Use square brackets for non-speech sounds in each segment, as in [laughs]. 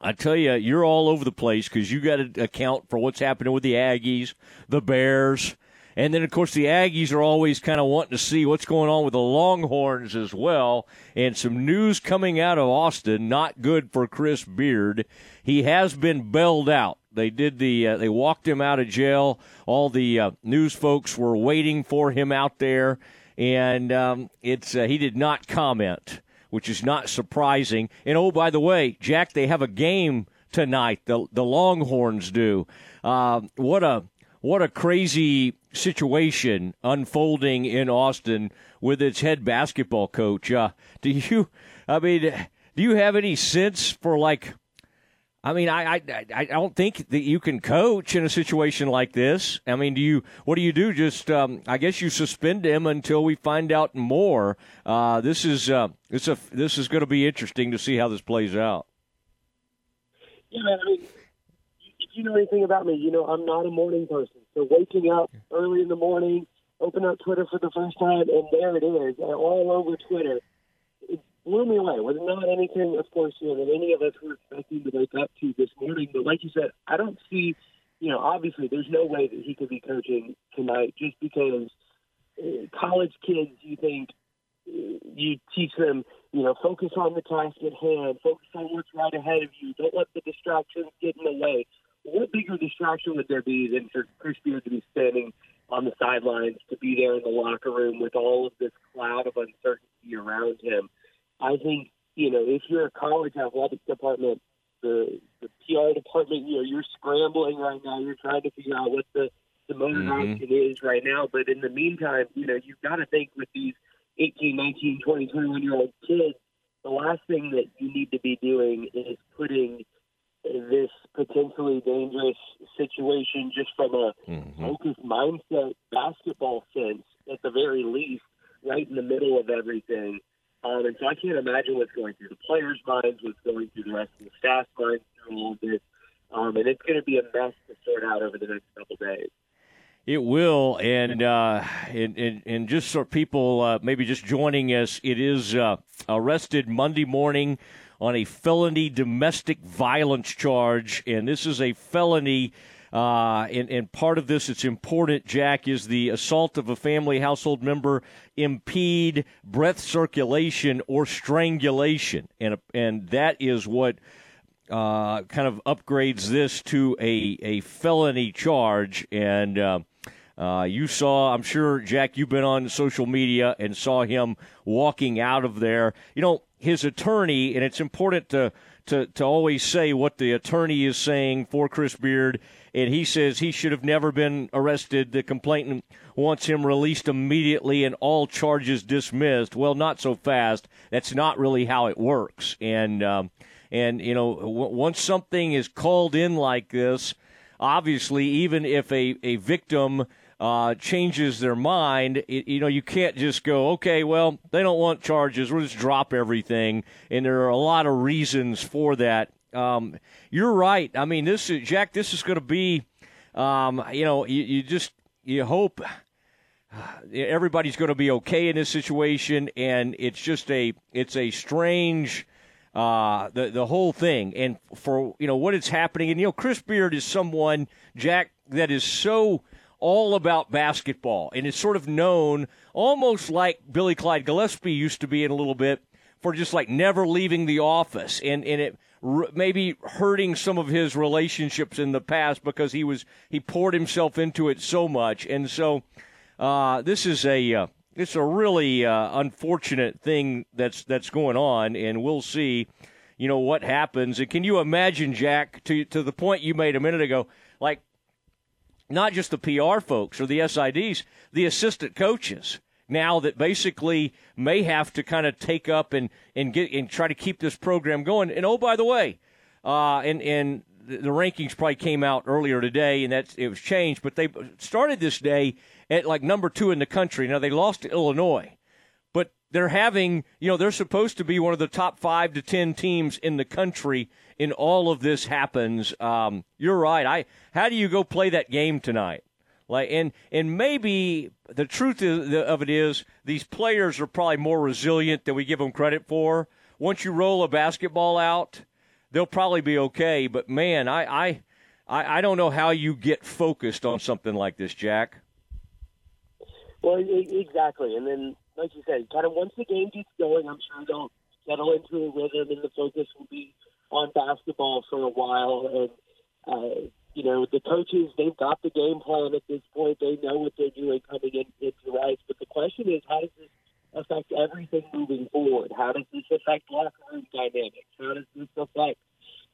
I tell you, you're all over the place because you got to account for what's happening with the Aggies, the Bears, and then of course the Aggies are always kind of wanting to see what's going on with the Longhorns as well. And some news coming out of Austin, not good for Chris Beard. He has been bailed out. They did the uh, they walked him out of jail. All the uh, news folks were waiting for him out there, and um, it's uh, he did not comment which is not surprising. And oh, by the way, Jack, they have a game tonight. The the Longhorns do. Uh, what a what a crazy situation unfolding in Austin with its head basketball coach. Uh, do you? I mean, do you have any sense for like? I mean, I, I I don't think that you can coach in a situation like this. I mean, do you? What do you do? Just um, I guess you suspend him until we find out more. Uh, this is uh, this a this is going to be interesting to see how this plays out. Yeah, I mean, if you know anything about me, you know I'm not a morning person. So waking up early in the morning, open up Twitter for the first time, and there it is, all over Twitter blew me away. Was not anything, of course, you know, that any of us were expecting to wake up to this morning. But like you said, I don't see, you know, obviously there's no way that he could be coaching tonight just because uh, college kids, you think uh, you teach them, you know, focus on the task at hand, focus on what's right ahead of you. Don't let the distractions get in the way. What bigger distraction would there be than for Chris Beard to be standing on the sidelines, to be there in the locker room with all of this cloud of uncertainty around him? I think you know if you're a college athletic department, the the PR department, you know, you're scrambling right now. You're trying to figure out what the the motor mm-hmm. is right now. But in the meantime, you know, you've got to think with these 18, 19, 20, 21 year old kids, the last thing that you need to be doing is putting this potentially dangerous situation just from a mm-hmm. focused mindset basketball sense at the very least right in the middle of everything um, and so I can't imagine what's going through the players' minds, what's going through the rest of the staff's minds through all of this. Um, and it's going to be a mess to sort out over the next couple days. It will, and uh, and, and, and just for people uh, maybe just joining us, it is uh, arrested Monday morning on a felony domestic violence charge, and this is a felony uh, and, and part of this, it's important, Jack, is the assault of a family household member impede breath circulation or strangulation. And, and that is what uh, kind of upgrades this to a, a felony charge. And uh, uh, you saw, I'm sure, Jack, you've been on social media and saw him walking out of there. You know, his attorney, and it's important to, to, to always say what the attorney is saying for Chris Beard and he says he should have never been arrested. The complainant wants him released immediately and all charges dismissed. Well, not so fast. That's not really how it works. And um, and you know, w- once something is called in like this, obviously, even if a a victim uh, changes their mind, it, you know, you can't just go, okay, well, they don't want charges. We'll just drop everything. And there are a lot of reasons for that. Um, you're right. I mean, this is Jack. This is going to be, um, you know, you, you just you hope [sighs] everybody's going to be okay in this situation, and it's just a it's a strange. Uh, the the whole thing, and for you know what is happening, and you know Chris Beard is someone Jack that is so all about basketball, and it's sort of known almost like Billy Clyde Gillispie used to be in a little bit for just like never leaving the office, and and it maybe hurting some of his relationships in the past because he was he poured himself into it so much, and so uh, this is a uh, it's a really uh, unfortunate thing that's that's going on, and we'll see, you know, what happens. And can you imagine, Jack, to to the point you made a minute ago, like not just the PR folks or the SIDs, the assistant coaches now that basically may have to kind of take up and, and get and try to keep this program going. And oh, by the way, uh, and and the rankings probably came out earlier today, and that it was changed. But they started this day at like number two in the country. Now they lost to Illinois, but they're having you know they're supposed to be one of the top five to ten teams in the country. In all of this happens, um, you're right. I how do you go play that game tonight? Like and and maybe the truth of it is these players are probably more resilient than we give them credit for. Once you roll a basketball out, they'll probably be okay. But man, I, I, I, I don't know how you get focused on something like this, Jack. Well, exactly, and then like you said, kind of once the game gets going, I'm sure they'll settle into a rhythm, and the focus will be on basketball for a while. And uh, you know, the coaches they've got the game plan at this point. They know what they're doing coming in, into ice. But the question is, how does this affect everything moving forward? How does this affect locker room dynamics? How does this affect,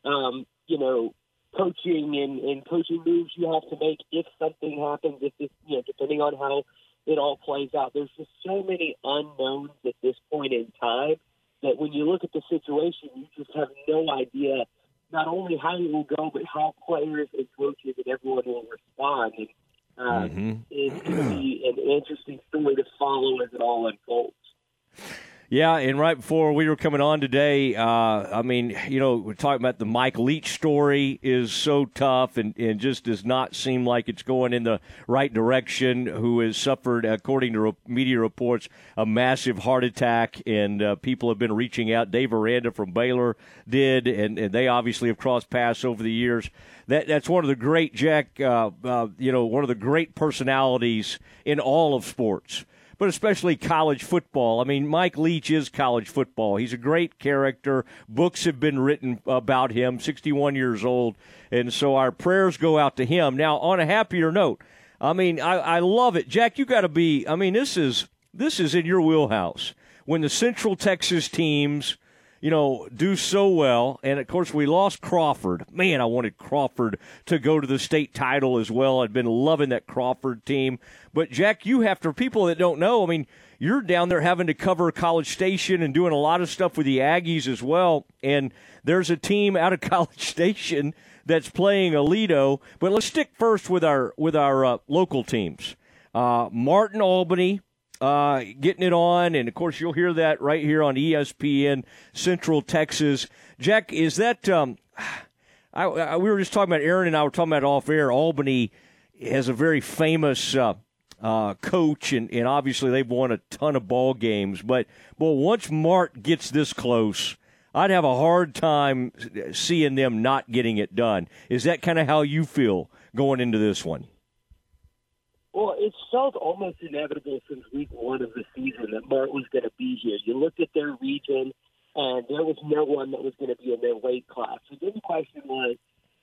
um, you know, coaching and, and coaching moves you have to make if something happens? If this, you know, depending on how it all plays out, there's just so many unknowns at this point in time that when you look at the situation, you just have no idea not only how it will go, but how players and coaches and everyone will respond. And uh, mm-hmm. it's going to be an interesting story to follow as it all unfolds. Yeah, and right before we were coming on today, uh, I mean, you know, we're talking about the Mike Leach story is so tough and, and just does not seem like it's going in the right direction. Who has suffered, according to media reports, a massive heart attack, and uh, people have been reaching out. Dave Aranda from Baylor did, and, and they obviously have crossed paths over the years. That that's one of the great Jack, uh, uh you know, one of the great personalities in all of sports but especially college football. I mean, Mike Leach is college football. He's a great character. Books have been written about him, 61 years old. And so our prayers go out to him. Now, on a happier note, I mean, I, I love it. Jack, you got to be, I mean, this is, this is in your wheelhouse. When the Central Texas teams you know, do so well. And of course, we lost Crawford. Man, I wanted Crawford to go to the state title as well. I'd been loving that Crawford team. But Jack, you have to, people that don't know, I mean, you're down there having to cover College Station and doing a lot of stuff with the Aggies as well. And there's a team out of [laughs] College Station that's playing Aledo. But let's stick first with our with our uh, local teams. Uh, Martin Albany uh, getting it on, and of course you'll hear that right here on ESPN Central Texas. Jack, is that? Um, [sighs] I, I, we were just talking about Aaron and I were talking about off air. Albany has a very famous uh, uh, coach, and, and obviously they've won a ton of ball games. But well, once Mart gets this close, I'd have a hard time seeing them not getting it done. Is that kind of how you feel going into this one? Well, it felt almost inevitable since week one of the season that Mart was going to be here. You looked at their region, and there was no one that was going to be in their weight class. So then the question was,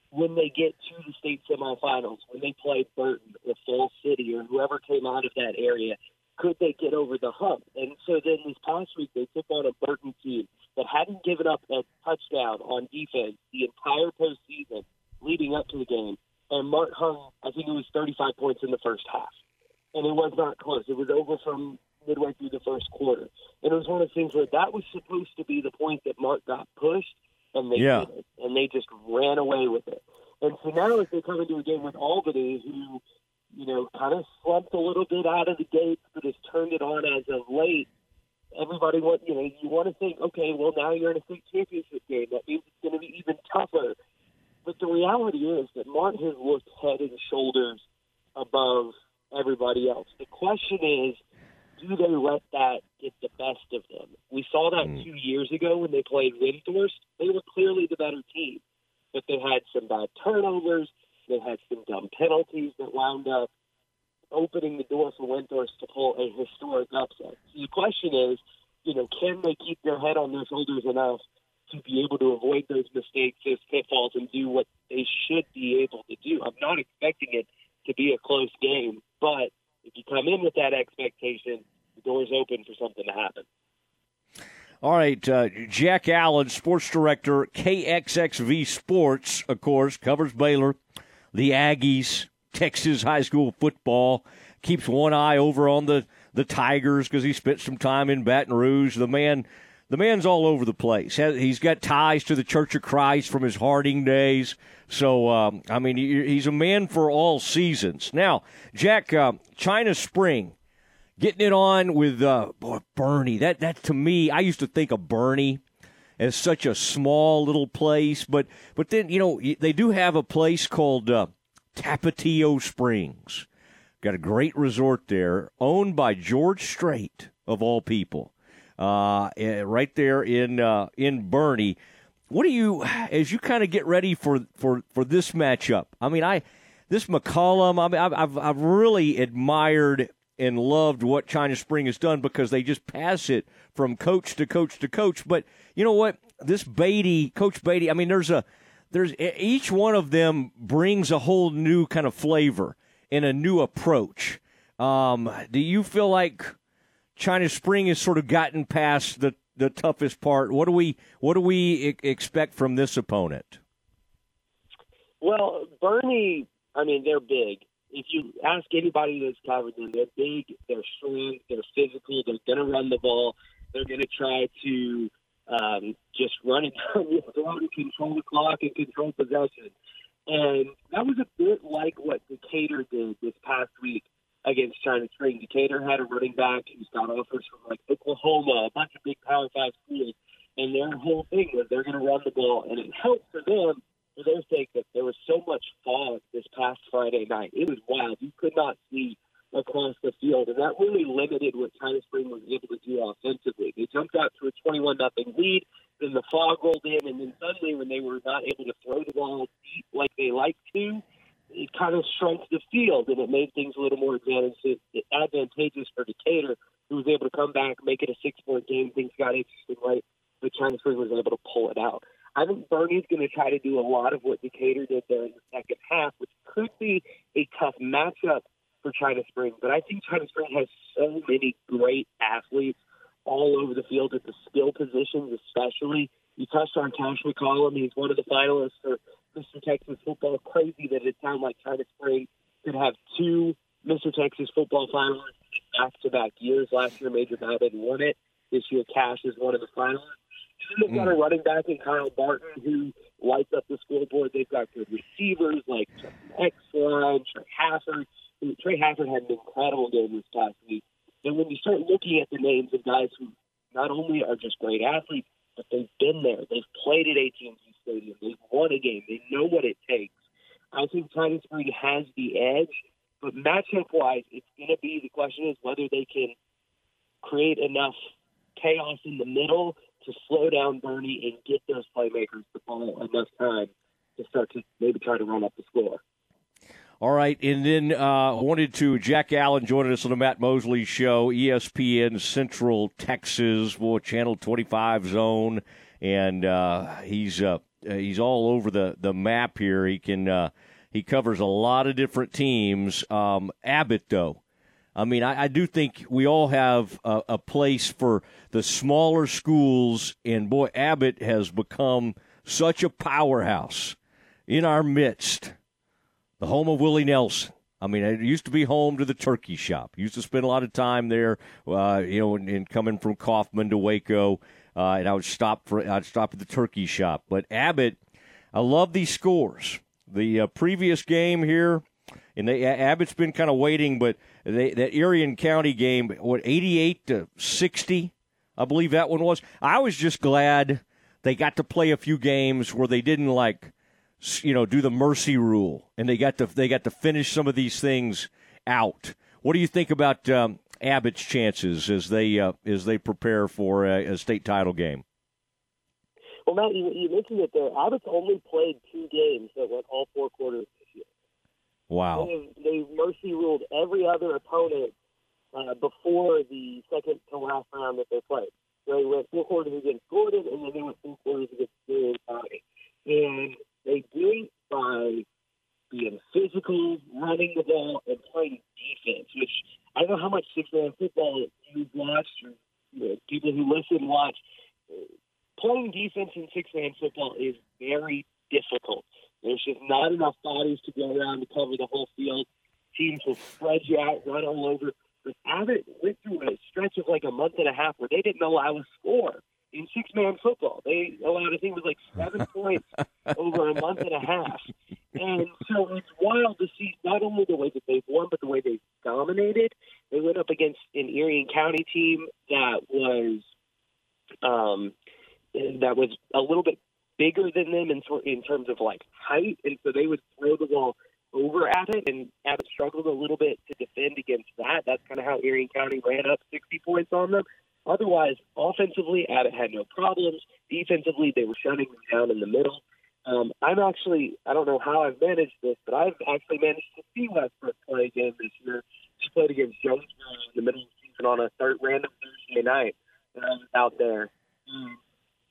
when they get to the state semifinals, when they play Burton or Falls City or whoever came out of that area, could they get over the hump? And so then this past week they took on a Burton team that hadn't given up a touchdown on defense the entire postseason leading up to the game and Mart hung, I think it was 35 points in the first half. And it was not close. It was over from midway through the first quarter. And it was one of the things where that was supposed to be the point that Mart got pushed, and they yeah. did it. And they just ran away with it. And so now as they come into a game with Albany, who, you know, kind of slumped a little bit out of the gates, but has turned it on as of late, everybody want you know you want to think okay well now you're in a state championship game that means it's going to be even tougher the reality is that Martin has looked head and shoulders above everybody else. The question is, do they let that get the best of them? We saw that mm. two years ago when they played Windthorst. They were clearly the better team, but they had some bad turnovers. They had some dumb penalties that wound up opening the door for Windthorst to pull a historic upset. So the question is, you know, can they keep their head on their shoulders enough to be able to avoid those mistakes, those pitfalls, and do what they should be able to do. I'm not expecting it to be a close game, but if you come in with that expectation, the door's open for something to happen. All right, uh, Jack Allen, sports director, KXXV Sports, of course, covers Baylor, the Aggies, Texas high school football, keeps one eye over on the, the Tigers because he spent some time in Baton Rouge. The man the man's all over the place. He's got ties to the Church of Christ from his Harding days. So, um, I mean, he's a man for all seasons. Now, Jack, uh, China Spring, getting it on with uh, boy, Boerne. That, that to me, I used to think of Boerne as such a small little place, but but then you know they do have a place called uh, Tapatio Springs. Got a great resort there, owned by George Strait of all people uh, eh, right there in uh, in Boerne. what do you as you kind of get ready for for for this matchup? I mean, I this McCollum. I mean, I've I've really admired and loved what China Spring has done because they just pass it from coach to coach to coach. But you know what? This Beatty, Coach Beatty. I mean, there's a there's each one of them brings a whole new kind of flavor and a new approach. Um, do you feel like China Spring has sort of gotten past the the toughest part? What do we what do we expect from this opponent? Well, Boerne, I mean, they're big. If you ask anybody that's covered them, they're big, they're strong, they're physical, they're going to run the ball, they're going to try to um, just run it down your throat and control the clock and control possession. And that was a bit like what Decatur did this past week against China Spring. Decatur had a running back who's got offers from like Oklahoma, a bunch of big Power Five schools, and their whole thing was they're going to run the ball, and it helped for them for their sake that there was so much fog this past Friday night. It was wild. You could not see across the field, and that really limited what China Spring was able to do offensively. They jumped out to a 21 nothing lead, then the fog rolled in, and then suddenly when they were not able to throw the ball deep like they like to, it kind of shrunk the field, and it made things a little more advantageous for Decatur, who was able to come back, make it a six-point game. Things got interesting right, but China Spring was able to pull it out. I think Boerne's going to try to do a lot of what Decatur did there in the second half, which could be a tough matchup for China Spring. But I think China Spring has so many great athletes all over the field at the skill positions, especially. You touched on Cash McCollum. He's one of the finalists for Mr. Texas football. Crazy that it sounds like China Spring could have two Mr. Texas football finalists back to back years. Last year, Major Bowden won it. This year, Cash is one of the finalists. And they've got a mm. running back in Kyle Barton who lights up the scoreboard. They've got good receivers like X Line, Trey Hafford. Trey Hafford had an incredible game this past week. And when you start looking at the names of guys who not only are just great athletes, but they've been there, they've played at AT&T Stadium, they've won a game, they know what it takes. I think China Spring has the edge, but matchup-wise, it's going to be the question is whether they can create enough chaos in the middle to slow down Boerne and get those playmakers the ball enough time to start to maybe try to run up the score. All right, and then uh, wanted to Jack Allen joining us on the Matt Mosley Show, ESPN Central Texas, well, Channel 25 zone, and uh, he's uh, he's all over the, the map here. He can uh, he covers a lot of different teams. Um, Abbott, though, I mean, I, I, do think we all have a, a place for the smaller schools, and boy, Abbott has become such a powerhouse in our midst the home of Willie Nelson. I mean, it used to be home to the turkey shop. Used to spend a lot of time there, uh, you know, and, coming from Kaufman to Waco, uh, and I would stop for I'd stop at the turkey shop. But Abbott, I love these scores. The uh, previous game here, and they, Abbott's been kind of waiting, but they, that Irion County game, what eighty-eight to sixty, I believe that one was. I was just glad they got to play a few games where they didn't like you know, do the mercy rule, and they got to they got to finish some of these things out. What do you think about um, Abbott's chances as they uh, as they prepare for a, a, state title game? Well, Matt, you, you mentioned it there. Abbott's only played two games that went all four quarters this year. Wow! They, they mercy ruled every other opponent uh, before the second to last round that they played. They went four quarters against Gordon, and then they went four quarters against Marion County. And they do it by being physical, running the ball, and playing defense. Which I don't know how much six man football you've watched, or you know, people who listen watch. Playing defense in six man football is very difficult. There's just not enough bodies to go around to cover the whole field. Teams will spread you out, run all over. But Abbott went through a stretch of like a month and a half where they didn't allow a score in six man football. They allowed, I think it was like seven [laughs] points over a month and a half. And so it's wild to see not only the way that they've won, but the way they've dominated. They went up against an Irion County team that was um, that was a little bit bigger than them in, in terms of like height, and so they would throw the ball over Abbott, and Abbott struggled a little bit to defend against that. That's kind of how Irion County ran up 60 points on them. Otherwise, offensively, Abbott had no problems. Defensively, they were shutting them down in the middle. Um, I'm actually, I don't know how I've managed this, but I've actually managed to see Westbrook play a game this year. He played against Jonesboro in the middle of the season on a third random Thursday night out there. Um,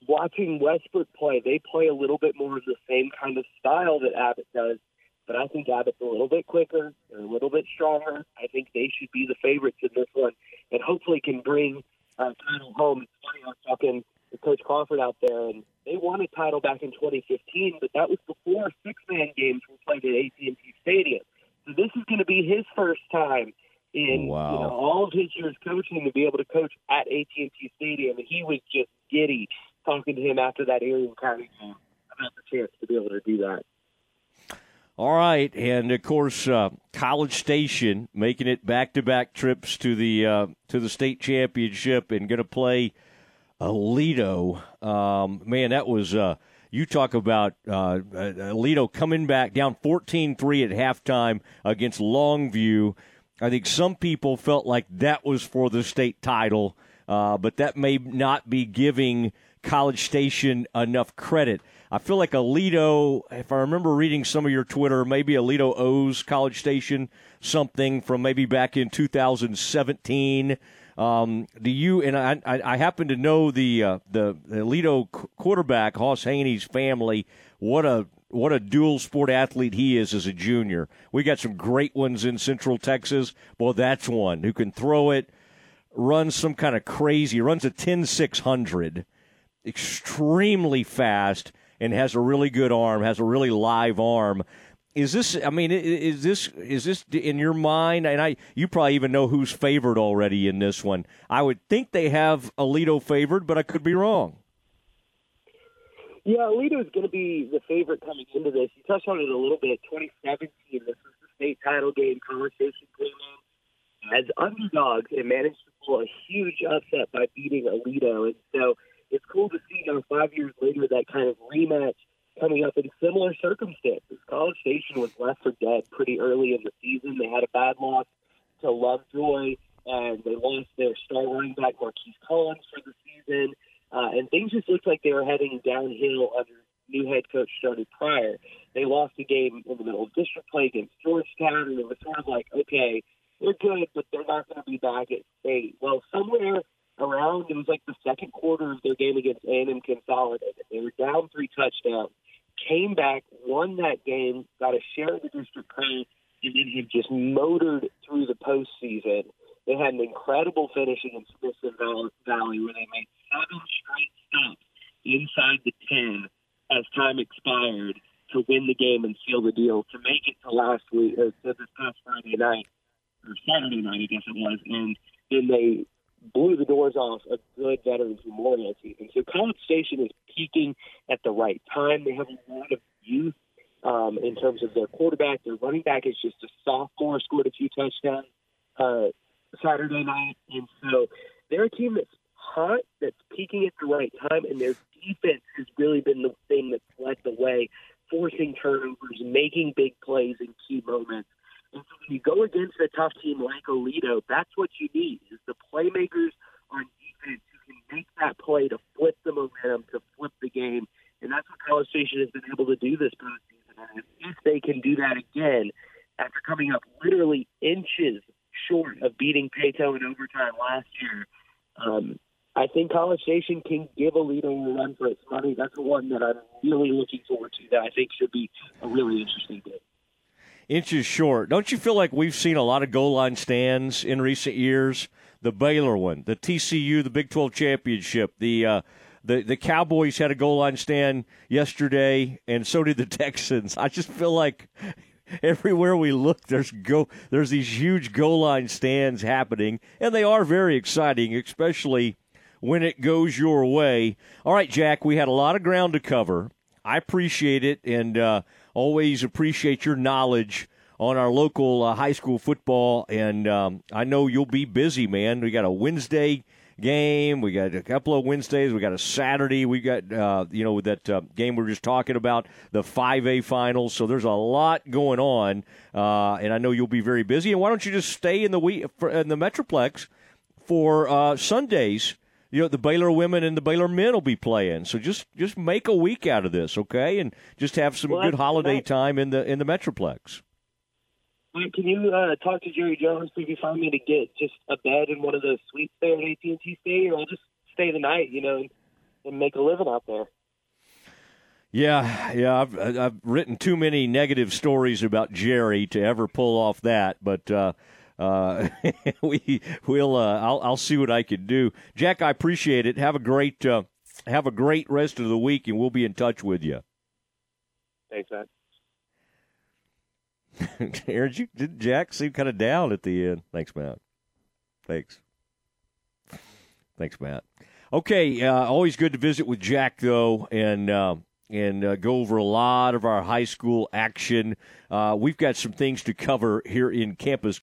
watching Westbrook play, they play a little bit more of the same kind of style that Abbott does, but I think Abbott's a little bit quicker, a little bit stronger. I think they should be the favorites in this one, and hopefully can bring uh, title home. It's funny, I was talking to Coach Crawford out there, and they won a title back in 2015, but that was before six-man games were played at AT&T Stadium. So this is going to be his first time in wow. you know, all of his years coaching to be able to coach at AT&T Stadium, and he was just giddy talking to him after that Irion County game about the chance to be able to do that. All right, and of course, uh, College Station making it back-to-back trips to the uh, to the state championship and going to play Aledo. Um, man, that was uh, you talk about uh, Aledo coming back down 14-3 at halftime against Longview. I think some people felt like that was for the state title, uh, but that may not be giving College Station enough credit. I feel like Aledo, if I remember reading some of your Twitter, maybe Aledo owes College Station something from maybe back in 2017. Um, do you and I, I, happen to know the uh, the, the Aledo quarterback Hauss Hejny's family. What a what a dual sport athlete he is as a junior. We got some great ones in Central Texas. Well, that's one who can throw it, runs some kind of crazy, runs a 10 600 extremely fast and has a really good arm, has a really live arm. Is this? I mean, is this is this in your mind? And I, you probably even know who's favored already in this one. I would think they have Aledo favored, but I could be wrong. Yeah, Aledo is going to be the favorite coming into this. You touched on it a little bit. 2017, this was the state title game. Conversation came in as underdogs and managed to pull a huge upset by beating Aledo, and so it's cool to see now five years later that kind of rematch coming up in similar circumstances. College Station was left for dead pretty early in the season. They had a bad loss to Lovejoy, and they lost their star running back Marquise Collins for the season. Uh, and things just looked like they were heading downhill under new head coach Jody Pryor. They lost a game in the middle of district play against Georgetown, and it was sort of like, okay, they're good, but they're not going to be back at state. Well, somewhere around. It was like the second quarter of their game against A&M Consolidated. They were down three touchdowns, came back, won that game, got a share of the district crown, and then have just motored through the postseason. They had an incredible finish against Smithson Valley where they made seven straight stops inside the 10 as time expired to win the game and seal the deal to make it to last week, or to this past Friday night, or Saturday night, I guess it was. And then they blew the doors off a good Veterans Memorial season. So College Station is peaking at the right time. They have a lot of youth um, in terms of their quarterback. Their running back is just a sophomore, scored a few touchdowns uh, Saturday night, and so they're a team that's hot, that's peaking at the right time, and their defense has really been the thing that's led the way, forcing turnovers, making big plays in key moments. And so when you go against a tough team like Aledo, that's what you need is the playmakers on defense who can make that play to flip the momentum, to flip the game. And that's what College Station has been able to do this postseason. And if they can do that again, after coming up literally inches short of beating Paetow in overtime last year, um, I think College Station can give Aledo a run for its money. That's one that I'm really looking forward to. That I think should be a really interesting game inches short. Don't you feel like we've seen a lot of goal line stands in recent years? The Baylor one, the TCU, the Big 12 championship, the uh, the the Cowboys had a goal line stand yesterday, and so did the [laughs] Texans. I just feel like [laughs] everywhere we look, there's go there's these huge goal line stands happening, and they are very exciting, especially when it goes your way. All right, Jack, we had a lot of ground to cover. I appreciate it, and uh, always appreciate your knowledge on our local uh, high school football. And um, I know you'll be busy, man. We got a Wednesday game. We got a couple of Wednesdays. We got a Saturday. We got uh, you know that uh, game we are just talking about the 5A finals. So there's a lot going on, uh, and I know you'll be very busy. And why don't you just stay in the we in the Metroplex for uh, Sundays. You know, the Baylor women and the Baylor men will be playing. So just just make a week out of this, okay? And just have some Well, good holiday time in the in the Metroplex. Wait, Can you uh, talk to Jerry Jones so you find me to get just a bed in one of those suites there at AT&T Stadium? I'll just stay the night, you know, and, and make a living out there. Yeah, yeah, I've I've written too many negative stories about Jerry to ever pull off that, but uh, uh, [laughs] we will. Uh, I'll I'll see what I can do. Jack, I appreciate it. Have a great uh, have a great rest of the week, and we'll be in touch with you. Thanks, Matt. [laughs] Aaron, you did Jack seem kind of down at the end. Thanks, Matt. Thanks. Thanks, Matt. Okay, uh, always good to visit with Jack though, and uh, and uh, go over a lot of our high school action. Uh, we've got some things to cover here in Campus